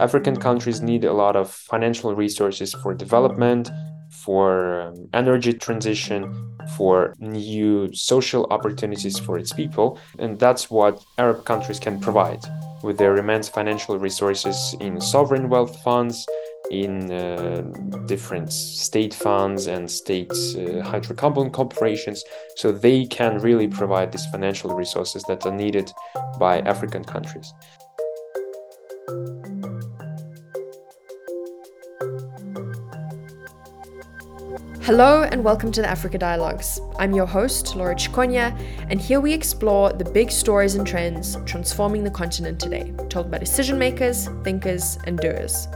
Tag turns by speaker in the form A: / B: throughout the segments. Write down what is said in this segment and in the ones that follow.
A: African countries need a lot of financial resources for development, for um, energy transition, for new social opportunities for its people. And that's what Arab countries can provide with their immense financial resources in sovereign wealth funds, in uh, different state funds and state uh, hydrocarbon corporations. So they can really provide these financial resources that are needed by African countries.
B: Hello and welcome to the Africa Dialogues. I'm your host, Laura Chiconia, and here we explore the big stories and trends transforming the continent today, told by decision makers, thinkers, and doers.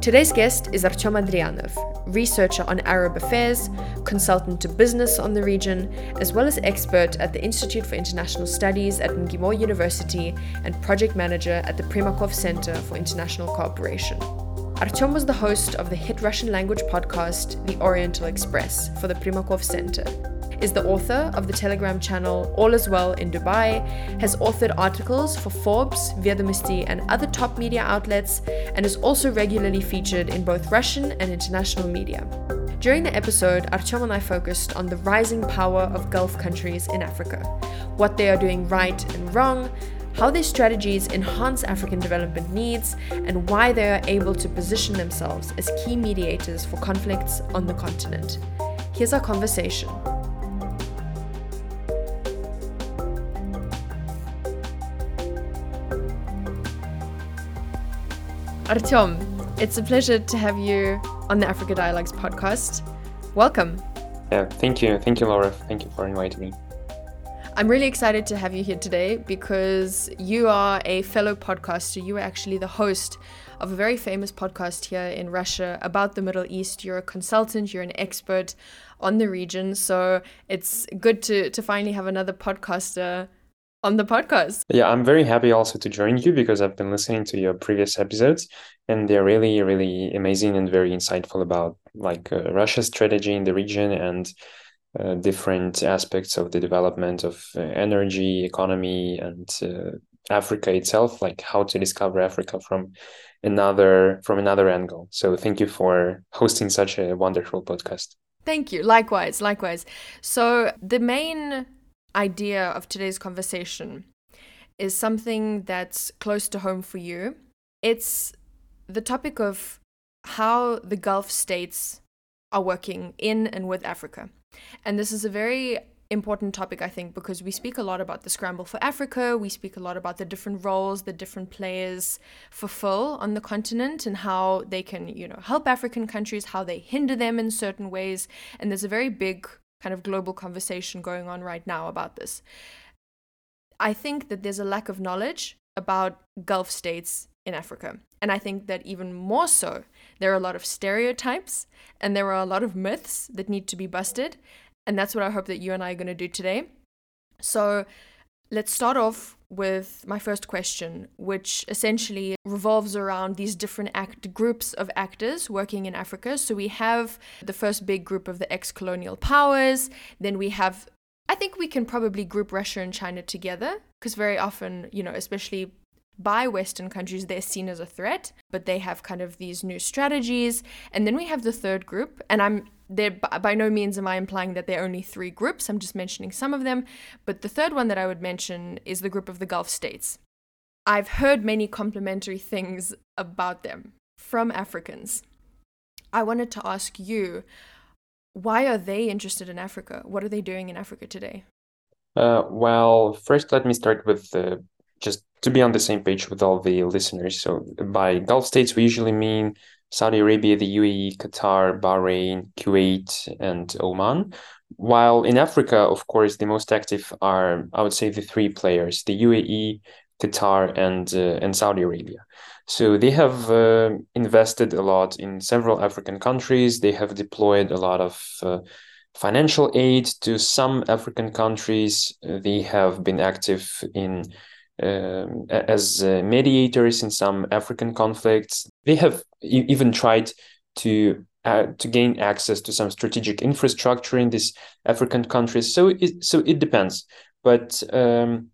B: Today's guest is Artyom Andrianov, researcher on Arab affairs, consultant to business on the region, as well as expert at the Institute for International Studies at MGIMO University and project manager at the Primakov Center for International Cooperation. Artyom was the host of the hit Russian language podcast The Oriental Express for the Primakov Center is the author of the Telegram channel All Is Well in Dubai, has authored articles for Forbes, Vedomosti, and other top media outlets, and is also regularly featured in both Russian and international media. During the episode, Artyom and I focused on the rising power of Gulf countries in Africa, what they are doing right and wrong, how these strategies enhance African development needs, and why they are able to position themselves as key mediators for conflicts on the continent. Here's our conversation. Artyom, it's a pleasure to have you on the Africa Dialogues podcast. Welcome.
A: Yeah, thank you. Thank you, Laura. Thank you for inviting me.
B: I'm really excited to have you here today because you are a fellow podcaster. You are actually the host of a very famous podcast here in Russia about the Middle East. You're a consultant, you're an expert on the region. So it's good to, to finally have another podcaster on the podcast.
A: Yeah, I'm very happy also to join you because I've been listening to your previous episodes and they're really, really amazing and very insightful about like uh, Russia's strategy in the region and uh, different aspects of the development of uh, energy, economy, and uh, Africa itself, like how to discover Africa from another from another angle. So thank you for hosting such a wonderful podcast.
B: Thank you. Likewise, likewise. So the main idea of today's conversation is something that's close to home for you. It's the topic of how the Gulf states are working in and with Africa. And this is a very important topic, I think, because we speak a lot about the scramble for Africa. We speak a lot about the different roles that different players fulfill on the continent and how they can, you know, help African countries, how they hinder them in certain ways. And there's a very big kind of global conversation going on right now about this. I think that there's a lack of knowledge about Gulf states in Africa. And I think that even more so, there are a lot of stereotypes and there are a lot of myths that need to be busted. And that's what I hope that you and I are going to do today. So let's start off with my first question, which essentially revolves around these different act groups of actors working in Africa. So we have the first big group of the ex-colonial powers, then we have I think we can probably group Russia and China together because very often, you know, especially by Western countries, they're seen as a threat, but they have kind of these new strategies. And then we have the third group, and I'm there by no means am I implying that there are only three groups. I'm just mentioning some of them. But the third one that I would mention is the group of the Gulf states. I've heard many complimentary things about them from Africans. I wanted to ask you, why are they interested in Africa? What are they doing in Africa today?
A: Uh, well, first, let me start with uh, just to be on the same page with all the listeners. So, by Gulf states, we usually mean Saudi Arabia, the UAE, Qatar, Bahrain, Kuwait, and Oman. While in Africa, of course, the most active are, I would say, the three players the UAE, Qatar, and, uh, and Saudi Arabia. So they have uh, invested a lot in several African countries. They have deployed a lot of uh, financial aid to some African countries. They have been active in um, as uh, mediators in some African conflicts. They have e- even tried to uh, to gain access to some strategic infrastructure in these African countries. So it so it depends, but um,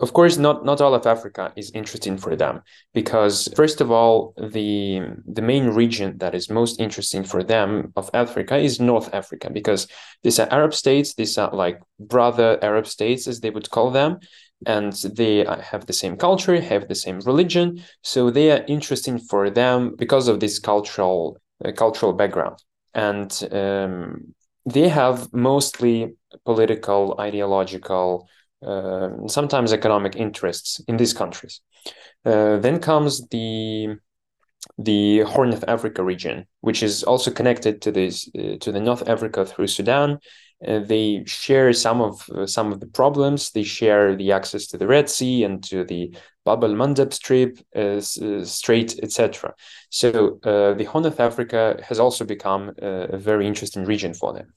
A: of course not not all of africa is interesting for them because first of all the the main region that is most interesting for them of africa is north africa because these are arab states these are like brother arab states as they would call them and they have the same culture have the same religion so they are interesting for them because of this cultural uh, cultural background and um, they have mostly political ideological uh, sometimes economic interests in these countries. Uh, then comes the the Horn of Africa region, which is also connected to this uh, to the North Africa through Sudan. Uh, they share some of uh, some of the problems. They share the access to the Red Sea and to the Bab el Mandeb Strip, uh, Strait, etc. So the Horn of Africa has also become a very interesting region for them.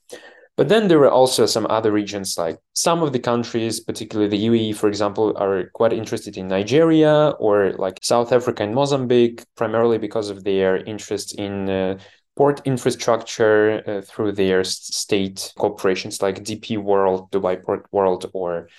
A: But then there are also some other regions, like some of the countries, particularly the UAE, for example, are quite interested in Nigeria or like South Africa and Mozambique, primarily because of their interest in uh, port infrastructure uh, through their state corporations like DP World, Dubai Port World, or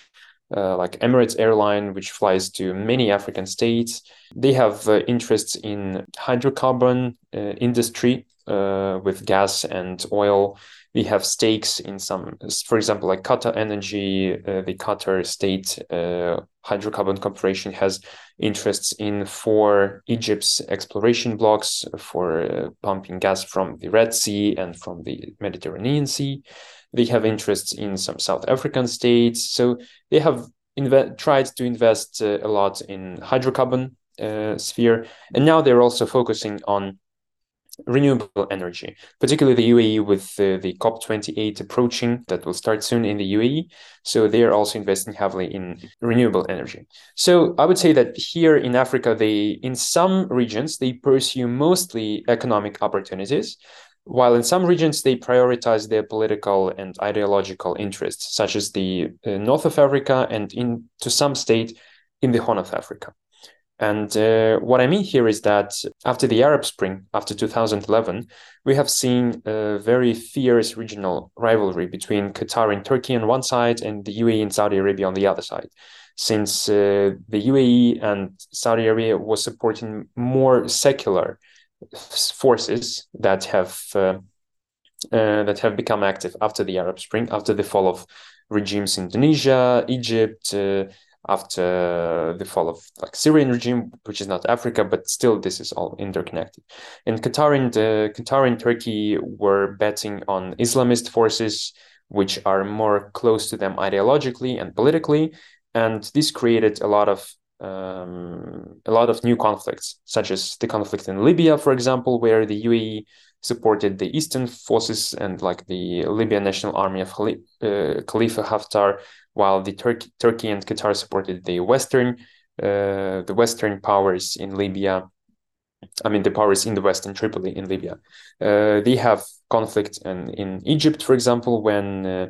A: uh, like Emirates Airline, which flies to many African states. They have uh, interests in hydrocarbon uh, industry uh, with gas and oil we have stakes in some, for example, like Qatar Energy, uh, the Qatar State uh, Hydrocarbon Corporation has interests in four Egypt's exploration blocks for uh, pumping gas from the Red Sea and from the Mediterranean Sea. They have interests in some South African states. So they have tried to invest uh, a lot in hydrocarbon uh, sphere, and now they're also focusing on renewable energy, particularly the UAE with uh, the COP28 approaching that will start soon in the UAE. So they are also investing heavily in renewable energy. So I would say that here in Africa, they in some regions they pursue mostly economic opportunities, while in some regions they prioritize their political and ideological interests, such as the uh, north of Africa and in to some state in the Horn of Africa. And uh, what I mean here is that after the Arab Spring, after 2011, we have seen a very fierce regional rivalry between Qatar and Turkey on one side and the UAE and Saudi Arabia on the other side. Since uh, the UAE and Saudi Arabia was supporting more secular forces that have uh, uh, that have become active after the Arab Spring, after the fall of regimes in Tunisia, Egypt, uh, after the fall of like Syrian regime, which is not Africa, but still this is all interconnected. And Qatar and uh, Qatar and Turkey were betting on Islamist forces, which are more close to them ideologically and politically, and this created a lot of um, a lot of new conflicts, such as the conflict in Libya, for example, where the UAE supported the eastern forces and like the Libyan National Army of uh, Khalifa Haftar while the Turkey, Turkey and Qatar supported the Western, uh, the Western powers in Libya. I mean, the powers in the West in Tripoli in Libya. Uh, they have conflict in, in Egypt, for example, when uh,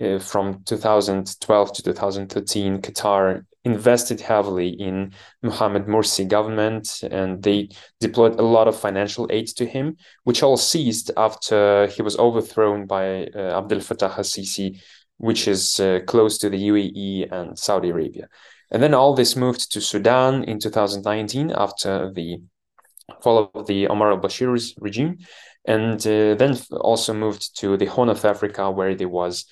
A: uh from 2012 to 2013, Qatar invested heavily in Mohamed Morsi government and they deployed a lot of financial aid to him, which all ceased after he was overthrown by uh, Abdel Fattah al-Sisi which is uh, close to the UAE and Saudi Arabia. And then all this moved to Sudan in 2019 after the fall of the Omar al Bashir's regime, and uh, then also moved to the Horn of Africa, where there was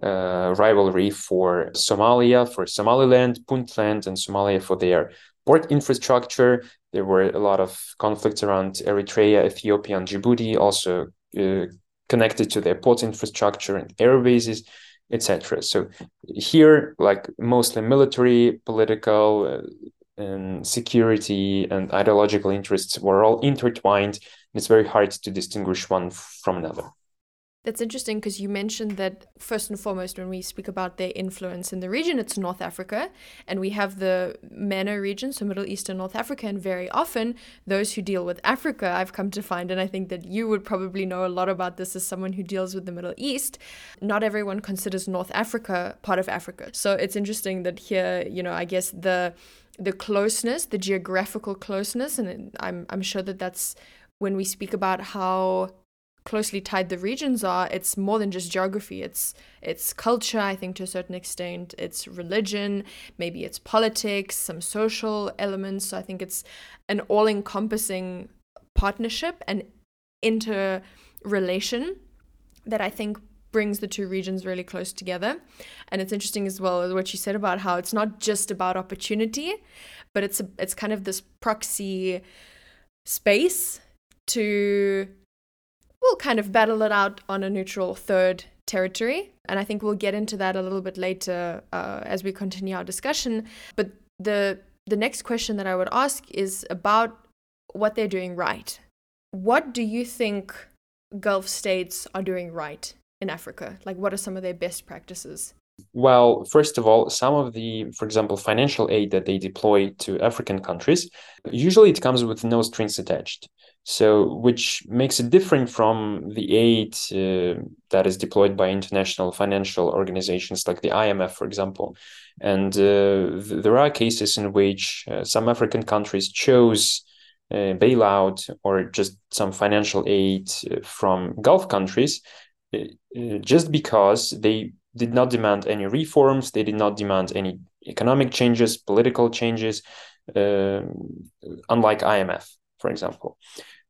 A: uh, rivalry for Somalia, for Somaliland, Puntland, and Somalia for their port infrastructure. There were a lot of conflicts around Eritrea, Ethiopia, and Djibouti, also uh, connected to their port infrastructure and air bases etc. So here, like mostly military, political, uh, and security and ideological interests were all intertwined. It's very hard to distinguish one from another.
B: That's interesting because you mentioned that first and foremost, when we speak about their influence in the region, it's North Africa, and we have the MENA region, so Middle East and North Africa, and very often those who deal with Africa, I've come to find, and I think that you would probably know a lot about this as someone who deals with the Middle East. Not everyone considers North Africa part of Africa, so it's interesting that here, you know, I guess the the closeness, the geographical closeness, and I'm I'm sure that that's when we speak about how closely tied the regions are, it's more than just geography. It's it's culture, I think, to a certain extent. It's religion, maybe it's politics, some social elements. So I think it's an all-encompassing partnership and interrelation that I think brings the two regions really close together. And it's interesting as well what you said about how it's not just about opportunity, but it's a, it's kind of this proxy space to we'll kind of battle it out on a neutral third territory. And I think we'll get into that a little bit later uh, as we continue our discussion. But the the next question that I would ask is about what they're doing right. What do you think Gulf states are doing right in Africa? Like, what are some of their best practices?
A: Well, first of all, some of the, for example, financial aid that they deploy to African countries, usually it comes with no strings attached. So, which makes it different from the aid uh, that is deployed by international financial organizations like the IMF, for example. And uh, th- there are cases in which uh, some African countries chose uh, bailout or just some financial aid uh, from Gulf countries uh, just because they did not demand any reforms, they did not demand any economic changes, political changes, unlike IMF, for example.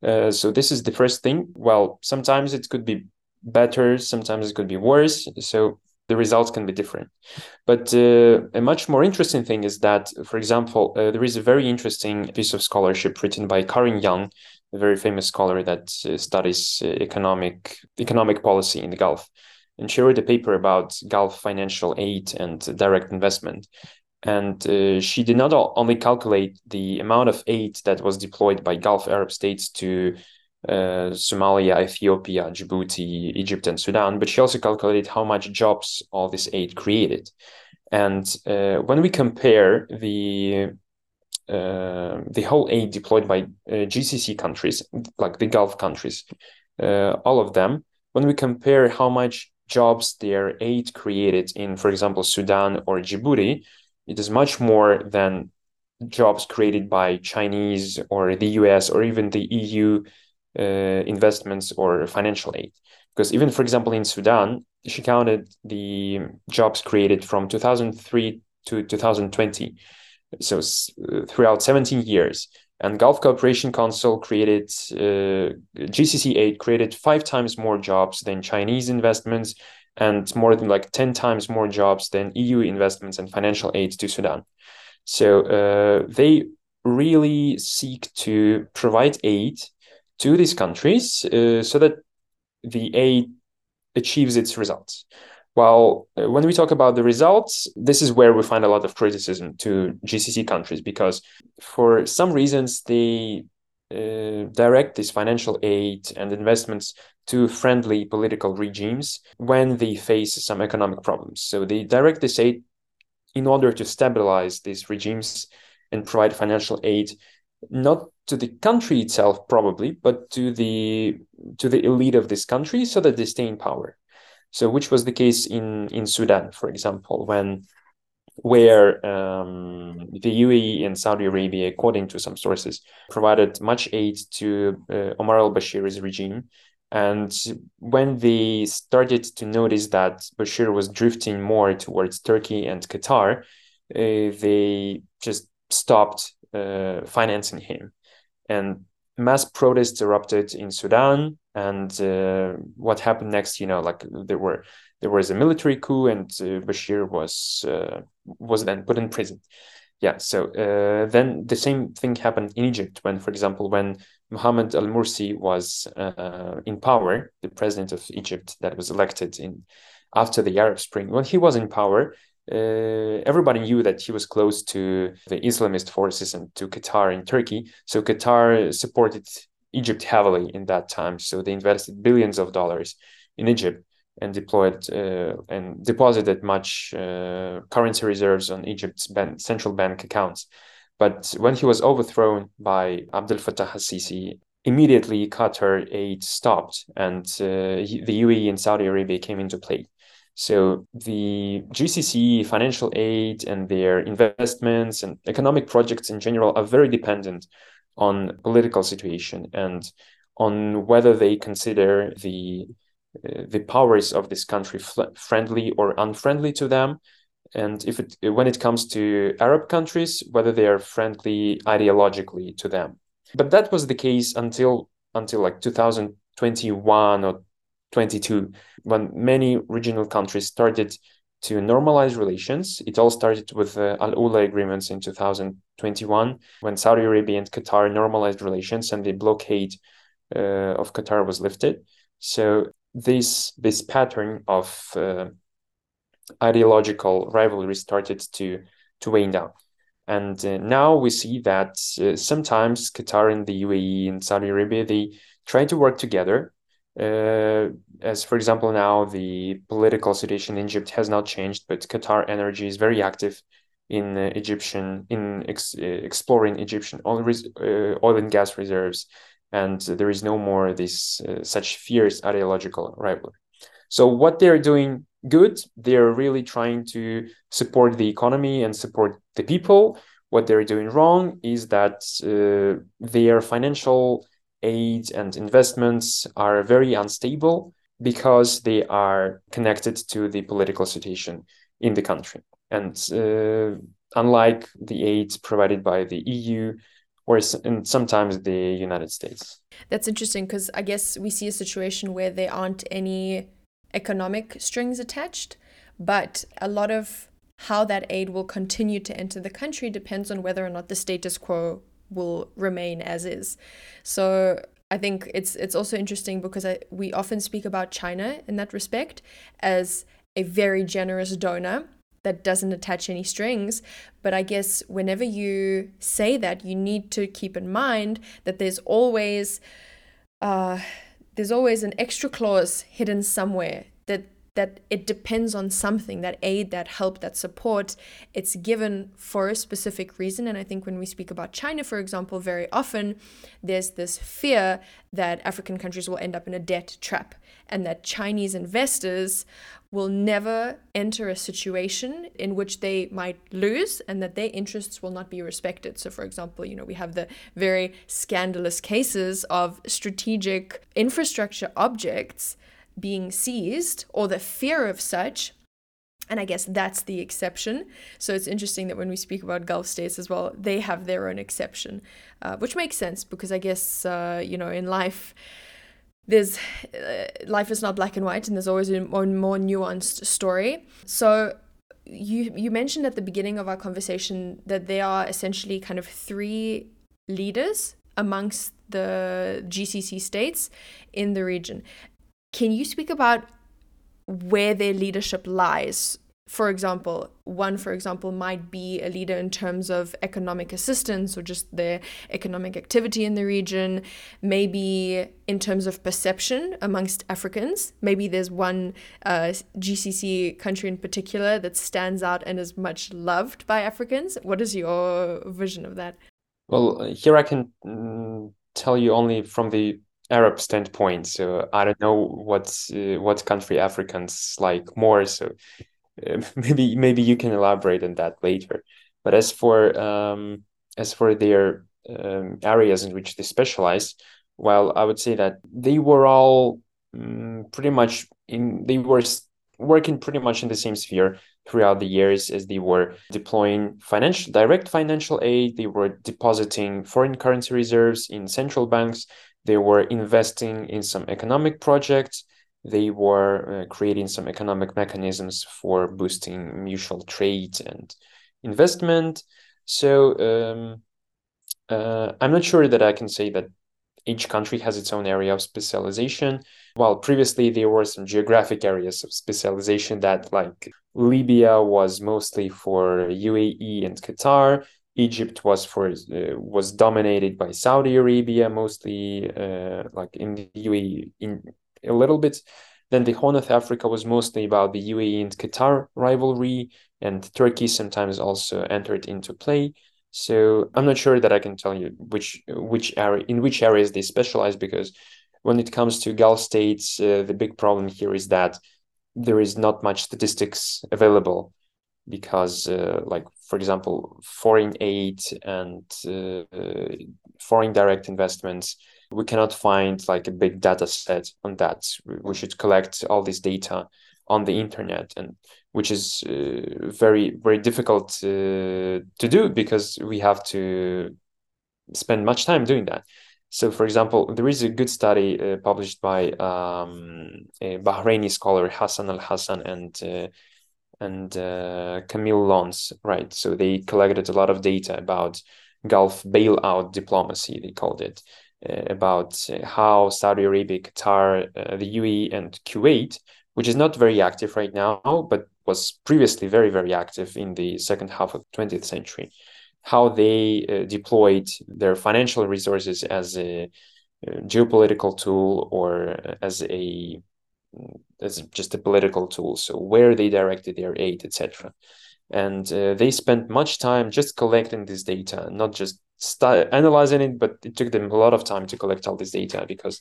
A: Uh, so this is the first thing. Well, sometimes it could be better, sometimes it could be worse. So the results can be different. But uh, a much more interesting thing is that, for example, uh, there is a very interesting piece of scholarship written by Karen Young, a very famous scholar that uh, studies uh, economic economic policy in the Gulf. And she wrote a paper about Gulf financial aid and direct investment and uh, she did not only calculate the amount of aid that was deployed by Gulf Arab states to uh, Somalia, Ethiopia, Djibouti, Egypt, and Sudan, but she also calculated how much jobs all this aid created. And uh, when we compare the uh, the whole aid deployed by uh, GCC countries, like the Gulf countries, uh, all of them, when we compare how much jobs their aid created in, for example, Sudan or Djibouti, it is much more than jobs created by Chinese or the US or even the EU uh, investments or financial aid. Because even, for example, in Sudan, she counted the jobs created from 2003 to 2020. So uh, throughout 17 years. And Gulf Cooperation Council created, uh, GCC aid created five times more jobs than Chinese investments and more than like 10 times more jobs than EU investments and financial aid to Sudan. So uh, they really seek to provide aid to these countries uh, so that the aid achieves its results. While uh, when we talk about the results, this is where we find a lot of criticism to GCC countries because for some reasons they uh, direct this financial aid and investments to friendly political regimes when they face some economic problems. So they direct this aid in order to stabilize these regimes and provide financial aid not to the country itself probably but to the to the elite of this country so that they stay in power so which was the case in in sudan for example when where um, the UAE and Saudi Arabia, according to some sources, provided much aid to uh, Omar al Bashir's regime and when they started to notice that Bashir was drifting more towards Turkey and Qatar, uh, they just stopped uh, financing him. And mass protests erupted in Sudan. And uh, what happened next? You know, like there were there was a military coup, and uh, Bashir was uh, was then put in prison. Yeah so uh, then the same thing happened in egypt when for example when mohammed al-mursi was uh, in power the president of egypt that was elected in after the arab spring. When he was in power. Uh, everybody knew that he was close to the islamist forces and to qatar and turkey. So qatar supported egypt heavily in that time so they invested billions of dollars in egypt and deployed uh, and deposited much uh, currency reserves on Egypt's bank, central bank accounts. But when he was overthrown by Abdel Fattah al-Sisi, immediately Qatar aid stopped and uh, the UAE and Saudi Arabia came into play. So the GCC financial aid and their investments and economic projects in general are very dependent on political situation and on whether they consider the uh, the powers of this country friendly or unfriendly to them. And if it when it comes to arab countries whether they are friendly ideologically to them. But that was the case until until like 2021 or 22 when many regional countries started to normalize relations it all started with the al ula agreements in 2021 when saudi arabia and qatar normalized relations and the blockade uh, of qatar was lifted so this this pattern of uh, ideological rivalry started to to wane down. And uh, now we see that uh, sometimes Qatar and the UAE and Saudi Arabia they try to work together. Uh, as for example, now the political situation in Egypt has not changed, but Qatar Energy is very active in uh, Egyptian in ex- uh, exploring Egyptian oil, uh, oil and gas reserves, and there is no more this such fierce ideological rivalry. So what they're doing good. They're really trying to support the economy and support the people. What they're doing wrong is that uh, their financial aid and investments are very unstable because they are connected to the political situation in the country. And uh, unlike the aid provided by the EU, or and sometimes the United States.
B: That's interesting because I guess we see a situation where there aren't any economic strings attached, but a lot of how that aid will continue to enter the country depends on whether or not the status quo will remain as is. So I think it's it's also interesting because I, we often speak about China in that respect as a very generous donor that doesn't attach any strings. But I guess whenever you say that, you need to keep in mind that there's always uh, there's always an extra clause hidden somewhere that it depends on something that aid that help that support it's given for a specific reason and i think when we speak about china for example very often there's this fear that african countries will end up in a debt trap and that chinese investors will never enter a situation in which they might lose and that their interests will not be respected. So, for example, you know, we have the very scandalous cases of strategic infrastructure objects being seized or the fear of such. And I guess that's the exception. So it's interesting that when we speak about Gulf states as well, they have their own exception, uh, which makes sense because I guess, uh, you know, in life, there's uh, life is not black and white and there's always a more, more nuanced story so you you mentioned at the beginning of our conversation that there are essentially kind of three leaders amongst the GCC states in the region can you speak about where their leadership lies for example, one, for example, might be a leader in terms of economic assistance or just their economic activity in the region, maybe in terms of perception amongst Africans. Maybe there's one uh, GCC country in particular that stands out and is much loved by Africans. What is your vision of that?
A: Well, here I can mm, tell you only from the Arab standpoint. So I don't know what uh, what country Africans like more. So maybe maybe you can elaborate on that later. But as for um, as for their um, areas in which they specialize, well, I would say that they were all um, pretty much in they were working pretty much in the same sphere throughout the years as they were deploying financial direct financial aid they were depositing foreign currency reserves in central banks they were investing in some economic projects they were uh, creating some economic mechanisms for boosting mutual trade and investment. So um, uh, I'm not sure that I can say that each country has its own area of specialization. While previously there were some geographic areas of specialization that, like Libya, was mostly for UAE and Qatar. Egypt was for uh, was dominated by Saudi Arabia, mostly uh, like in the UAE in a little bit. Then the Horn of Africa was mostly about the UAE and Qatar rivalry, and Turkey sometimes also entered into play. So I'm not sure that I can tell you which which area in which areas they specialize because when it comes to Gulf states, uh, the big problem here is that there is not much statistics available because, uh, like for example, foreign aid and uh, foreign direct investments. We cannot find like a big data set on that. We should collect all this data on the internet and which is uh, very very difficult uh, to do because we have to spend much time doing that so for example there is a good study uh, published by um, a bahraini scholar hasan alhasan and uh, and uh, camille lons right so they collected a lot of data about gulf bailout diplomacy they called it uh, about how saudi arabia qatar the uae and kuwait which is not very active right now, but was previously very, very active in the second half of the 20th century. How they uh, deployed their financial resources as a, a geopolitical tool or as a as just a political tool. So where they directed their aid, etc. And uh, they spent much time just collecting this data, not just analyzing it, but it took them a lot of time to collect all this data because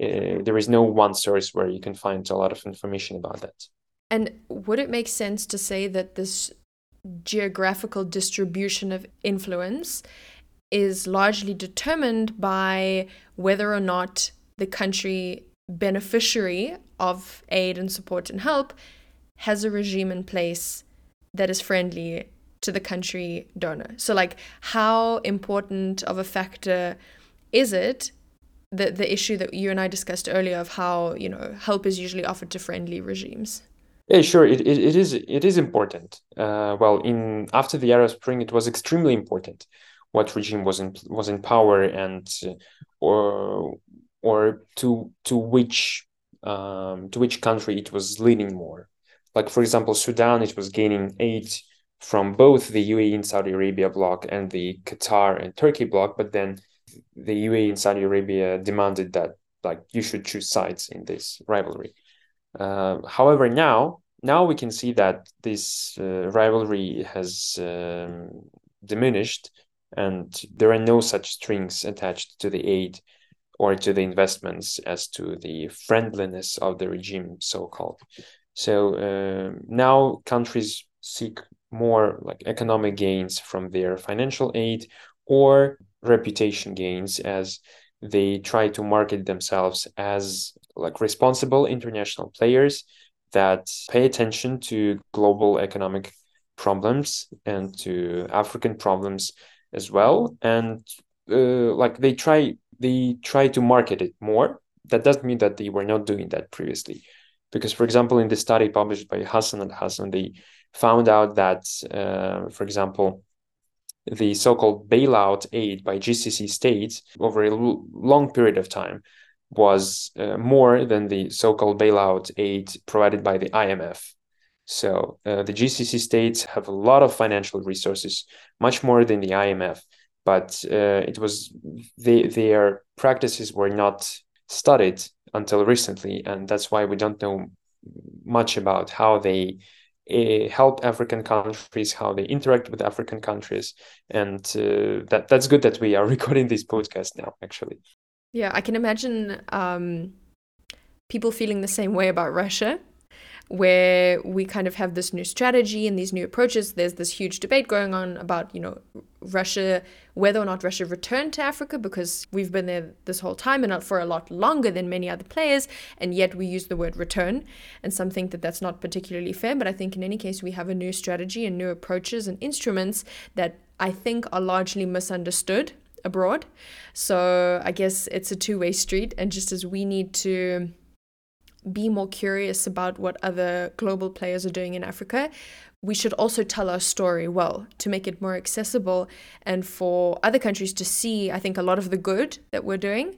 A: uh, there is no one source where you can find a lot of information about that.
B: And would it make sense to say that this geographical distribution of influence is largely determined by whether or not the country beneficiary of aid and support and help has a regime in place that is friendly to the country donor. So, like, how important of a factor is it? The, the issue that you and I discussed earlier of how you know help is usually offered to friendly regimes.
A: Yeah, sure. It, it, it is it is important. Uh, well, in after the Arab Spring, it was extremely important what regime was in was in power and uh, or or to to which um, to which country it was leaning more. Like for example, Sudan, it was gaining aid from both the UAE and Saudi Arabia bloc and the Qatar and Turkey bloc, but then the UAE and Saudi Arabia demanded that like you should choose sides in this rivalry. Uh, however, now now we can see that this uh, rivalry has um, diminished, and there are no such strings attached to the aid or to the investments as to the friendliness of the regime, so called. So uh, now countries seek more like economic gains from their financial aid or reputation gains as they try to market themselves as like responsible international players that pay attention to global economic problems and to african problems as well and uh, like they try they try to market it more that doesn't mean that they were not doing that previously because for example in the study published by hassan and hassan they found out that, uh, for example, the so-called bailout aid by GCC states over a l- long period of time was uh, more than the so-called bailout aid provided by the IMF. So uh, the GCC states have a lot of financial resources, much more than the IMF. But uh, it was their practices were not studied until recently, and that's why we don't know much about how they uh, help African countries, how they interact with African countries, and uh, that that's good that we are recording this podcast now. Actually,
B: yeah, I can imagine um, people feeling the same way about Russia where we kind of have this new strategy and these new approaches. There's this huge debate going on about, you know, Russia, whether or not Russia returned to Africa, because we've been there this whole time and for a lot longer than many other players, and yet we use the word return. And some think that that's not particularly fair, but I think in any case, we have a new strategy and new approaches and instruments that I think are largely misunderstood abroad. So I guess it's a two way street, and just as we need to be more curious about what other global players are doing in Africa, we should also tell our story well to make it more accessible and for other countries to see, I think, a lot of the good that we're doing.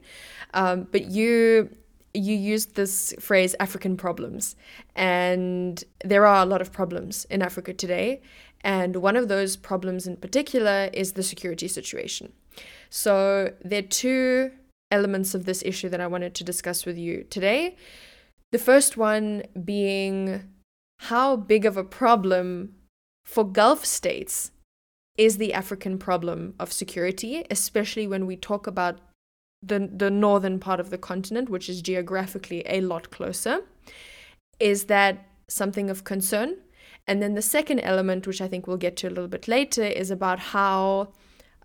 B: Um, but you you used this phrase African problems, and there are a lot of problems in Africa today. And one of those problems in particular is the security situation. So there are two elements of this issue that I wanted to discuss with you today. The first one being how big of a problem for Gulf states is the African problem of security, especially when we talk about the, the northern part of the continent, which is geographically a lot closer. Is that something of concern? And then the second element, which I think we'll get to a little bit later, is about how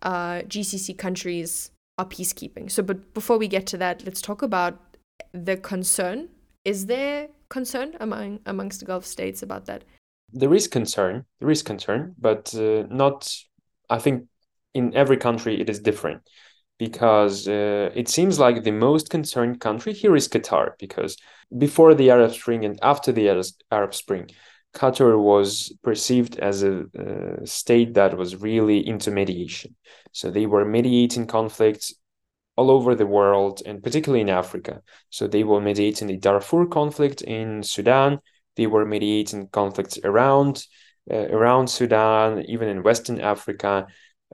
B: uh, GCC countries are peacekeeping. So, but before we get to that, let's talk about the concern. Is there concern among amongst the Gulf states about that?
A: There is concern. There is concern, but uh, not. I think in every country it is different because uh, it seems like the most concerned country here is Qatar because before the Arab Spring and after the Arab Spring, Qatar was perceived as a uh, state that was really into mediation. So they were mediating conflicts all over the world and particularly in Africa. So they were mediating the Darfur conflict in Sudan. They were mediating conflicts around uh, around Sudan, even in Western Africa.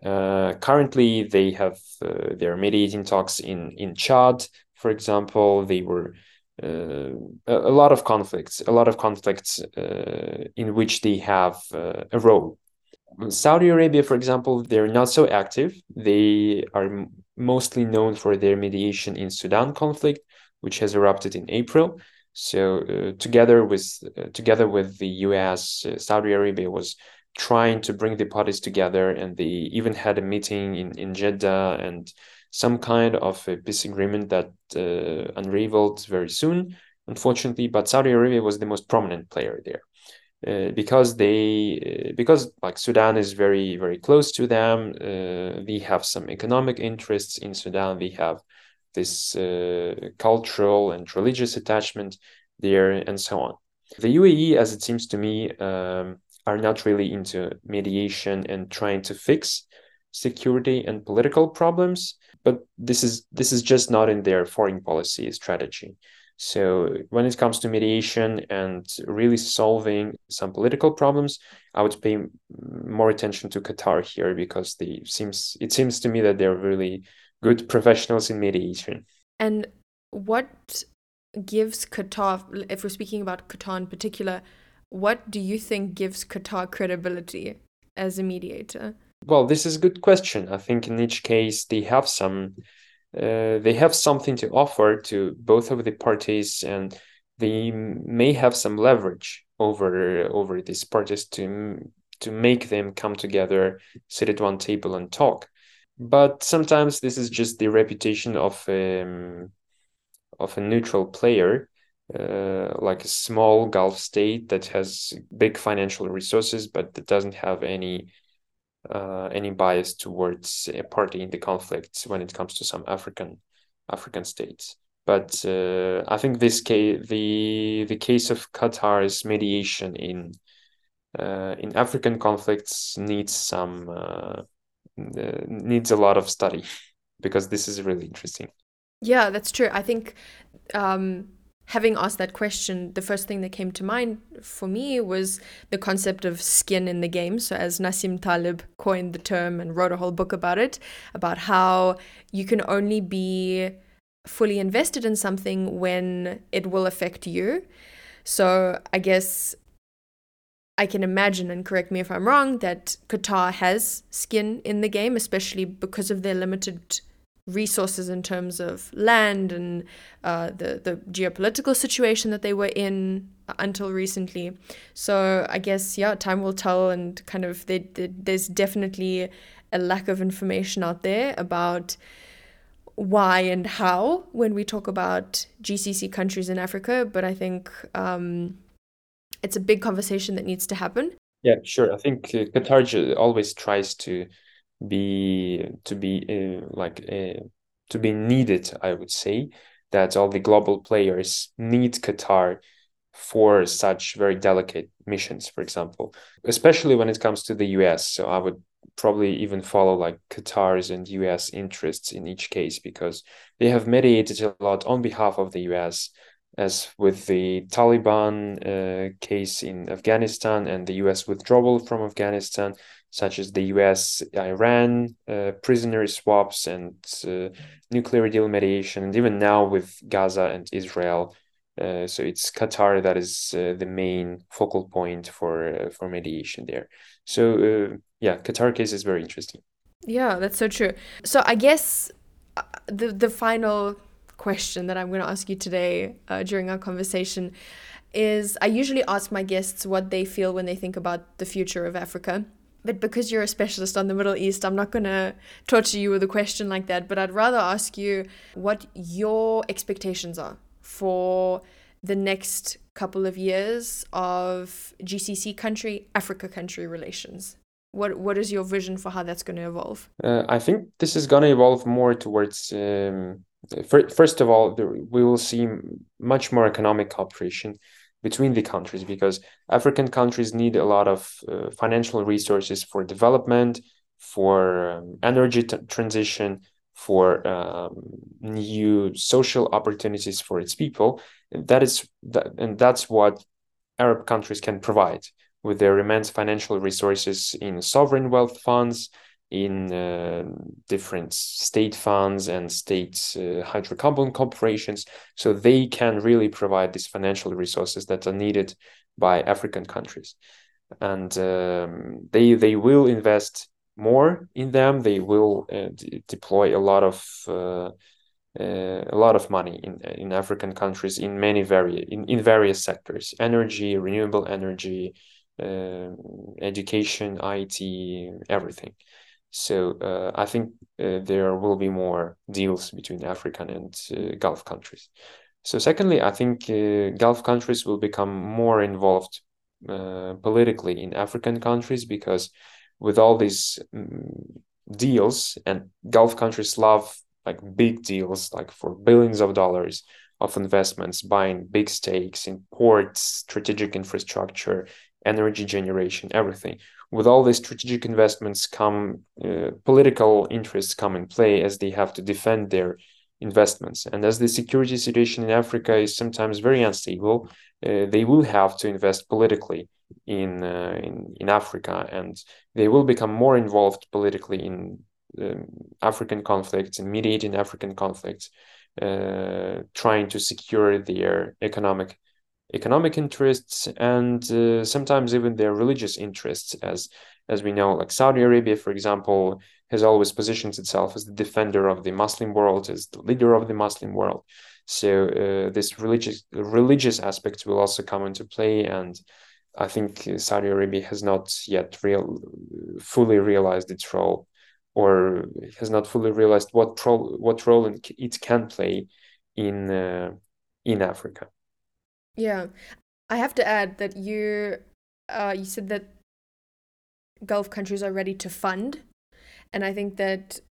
A: Uh, currently, they have uh, their mediating talks in in Chad, for example. They were uh, a, a, lot of conflicts, a lot of conflicts uh, in which they have uh, a role. Saudi Arabia, for example, they're not so active. They are mostly known for their mediation in Sudan conflict, which has erupted in April. So uh, together with uh, together with the U.S., uh, Saudi Arabia was trying to bring the parties together, and they even had a meeting in in Jeddah and some kind of a peace agreement that uh, unraveled very soon, unfortunately. But Saudi Arabia was the most prominent player there. Uh, because they uh, because like Sudan is very very close to them. Uh, they have some economic interests in Sudan. They have this uh, cultural and religious attachment there, and so on. The UAE, as it seems to me, um, are not really into mediation and trying to fix security and political problems but this is this is just not in their foreign policy strategy so when it comes to mediation and really solving some political problems i would pay more attention to qatar here because they seems it seems to me that they're really good professionals in mediation
B: and what gives qatar if we're speaking about qatar in particular what do you think gives qatar credibility as a mediator
A: well, this is a good question. I think in each case they have some uh, they have something to offer to both of the parties, and they may have some leverage over over these parties to to make them come together, sit at one table, and talk. But sometimes this is just the reputation of um, of a neutral player, uh, like a small Gulf state that has big financial resources, but that doesn't have any uh, any bias towards a party in the conflict when it comes to some African African states. But uh, I think this case, the the case of Qatar's mediation in uh, in African conflicts needs some uh, needs a lot of study because this is really interesting.
B: Yeah, that's true. I think um, having asked that question, the first thing that came to mind for me was the concept of skin in the game. So, as Nassim Taleb coined the term and wrote a whole book about it, about how you can only be fully invested in something when it will affect you. So, I guess I can imagine, and correct me if I'm wrong, that Qatar has skin in the game, especially because of their limited resources in terms of land and uh, the the geopolitical situation that they were in until recently. So I guess yeah, time will tell, and kind of they, they, there's definitely a lack of information out there about why and how when we talk about GCC countries in Africa. But I think um, it's a big conversation that needs to happen.
A: Yeah, sure. I think uh, Qatar always tries to be to be uh, like uh, to be needed i would say that all the global players need qatar for such very delicate missions for example especially when it comes to the us so i would probably even follow like qatar's and us interests in each case because they have mediated a lot on behalf of the us as with the Taliban uh, case in Afghanistan and the US withdrawal from Afghanistan, such as the US Iran uh, prisoner swaps and uh, nuclear deal mediation, and even now with Gaza and Israel. Uh, so it's Qatar that is uh, the main focal point for uh, for mediation there. So yeah, Qatar case is very interesting.
B: Yeah, that's so true. So I guess the the final question that I'm going to ask you today during our conversation is I usually ask my guests what they feel when they think about the future of Africa But because you're a specialist on the Middle East, I'm not going to torture you with a question like that. But I'd rather ask you what your expectations are for the next couple of years of GCC country, Africa country relations. What what is your vision for how that's going to evolve?
A: Uh, I think this is going to evolve more towards. Um, first of all, we will see much more economic cooperation between the countries because African countries need a lot of uh, financial resources for development, for um, energy transition, for um, new social opportunities for its people. And that is that, and that's what Arab countries can provide with their immense financial resources in sovereign wealth funds, in uh, different state funds and state uh, hydrocarbon corporations. So they can really provide these financial resources that are needed by African countries. And um, they, they will invest more in them. They will uh, d- deploy a lot of uh, uh, a lot of money in in African countries in many vari in, in various sectors: energy, renewable energy, uh, education, IT, everything. So uh, I think uh, there will be more deals between African and uh, Gulf countries. So secondly, I think uh, Gulf countries will become more involved uh, politically in African countries because with all these um, deals and Gulf countries love like big deals, like for billions of dollars of investments, buying big stakes in ports, strategic infrastructure, energy generation, everything. With all these strategic investments come uh, political interests come in play as they have to defend their investments. And as the security situation in africa is sometimes very unstable uh, they will have to invest politically in, uh, in in africa and they will become more involved politically in um, african conflicts and mediating african conflicts uh, trying to secure their economic economic interests and uh, sometimes even their religious interests as as we know like saudi arabia for example has always positioned itself as the defender of the muslim world as the leader of the muslim world. So uh, this religious religious aspect will also come into play and i think saudi arabia has not yet real fully realized its role or has not fully realized what role what role it can play in uh, in africa
B: yeah. I have to add that you uh, you said that Gulf countries are ready to fund. And I think that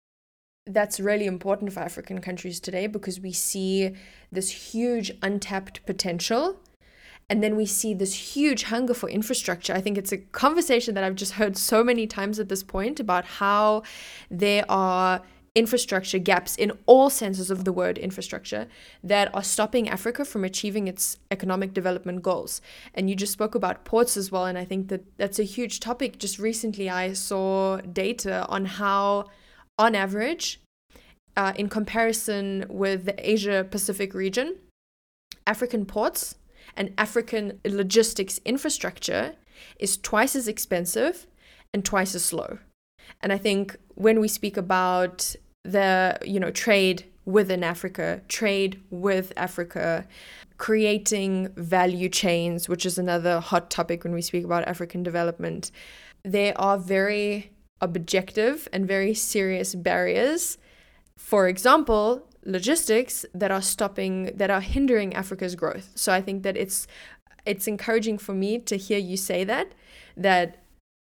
B: that's really important for African countries today because we see this huge untapped potential. And then we see this huge hunger for infrastructure. I think it's a conversation that I've just heard so many times at this point about how there are infrastructure gaps in all senses of the word infrastructure that are stopping Africa from achieving its economic development goals. And you just spoke about ports as well. And I think that that's a huge topic. Just recently, I saw data on how, on average, uh, in comparison with the Asia Pacific region, African ports and African logistics infrastructure is twice as expensive and twice as slow. And I think when we speak about the you know trade within Africa, trade with Africa, creating value chains, which is another hot topic when we speak about African development. There are very objective and very serious barriers. For example, logistics that are stopping that are hindering Africa's growth. So I think that it's it's encouraging for me to hear you say that that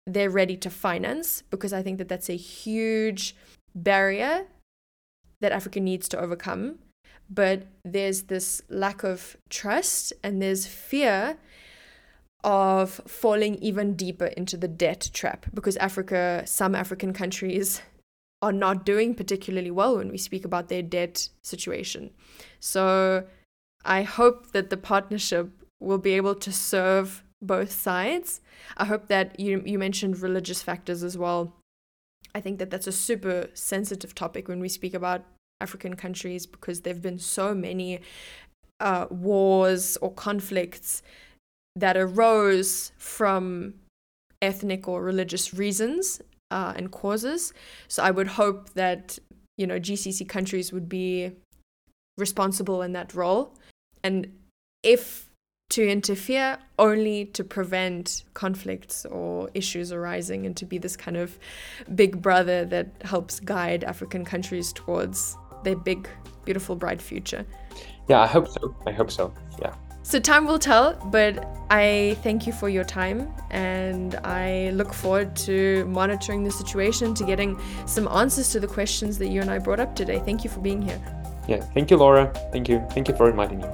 B: they're ready to finance because I think that that's a huge barrier that Africa needs to overcome. But there's this lack of trust and there's fear of falling even deeper into the debt trap because Africa, some African countries are not doing particularly well when we speak about their debt situation. So I hope that the partnership will be able to serve both sides. I hope that you you mentioned religious factors as well. I think that that's a super sensitive topic when we speak about African countries because there have been so many uh, wars or conflicts that arose from ethnic or religious reasons uh, and causes. So I would hope that you know GCC countries would be responsible in that role, and if to interfere only to prevent conflicts or issues arising and to be this kind of big brother that helps guide African countries towards their big, beautiful, bright future.
A: Yeah, I hope so. I hope so. Yeah.
B: So time will tell, but I thank you for your time and I look forward to monitoring the situation, to getting some answers to the questions that you and I brought up today. Thank you for being here.
A: Yeah, thank you, Laura. Thank you. Thank you for inviting me.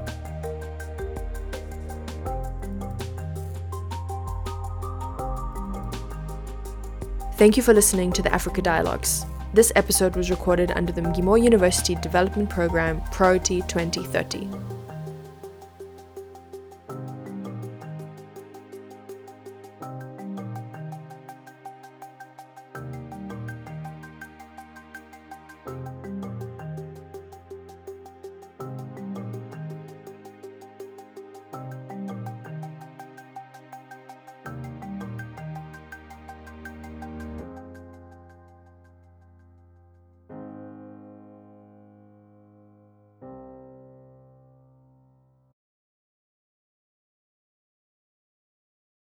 B: Thank you for listening to the Africa Dialogues. This episode was recorded under the Mgimo University Development Program Priority 2030.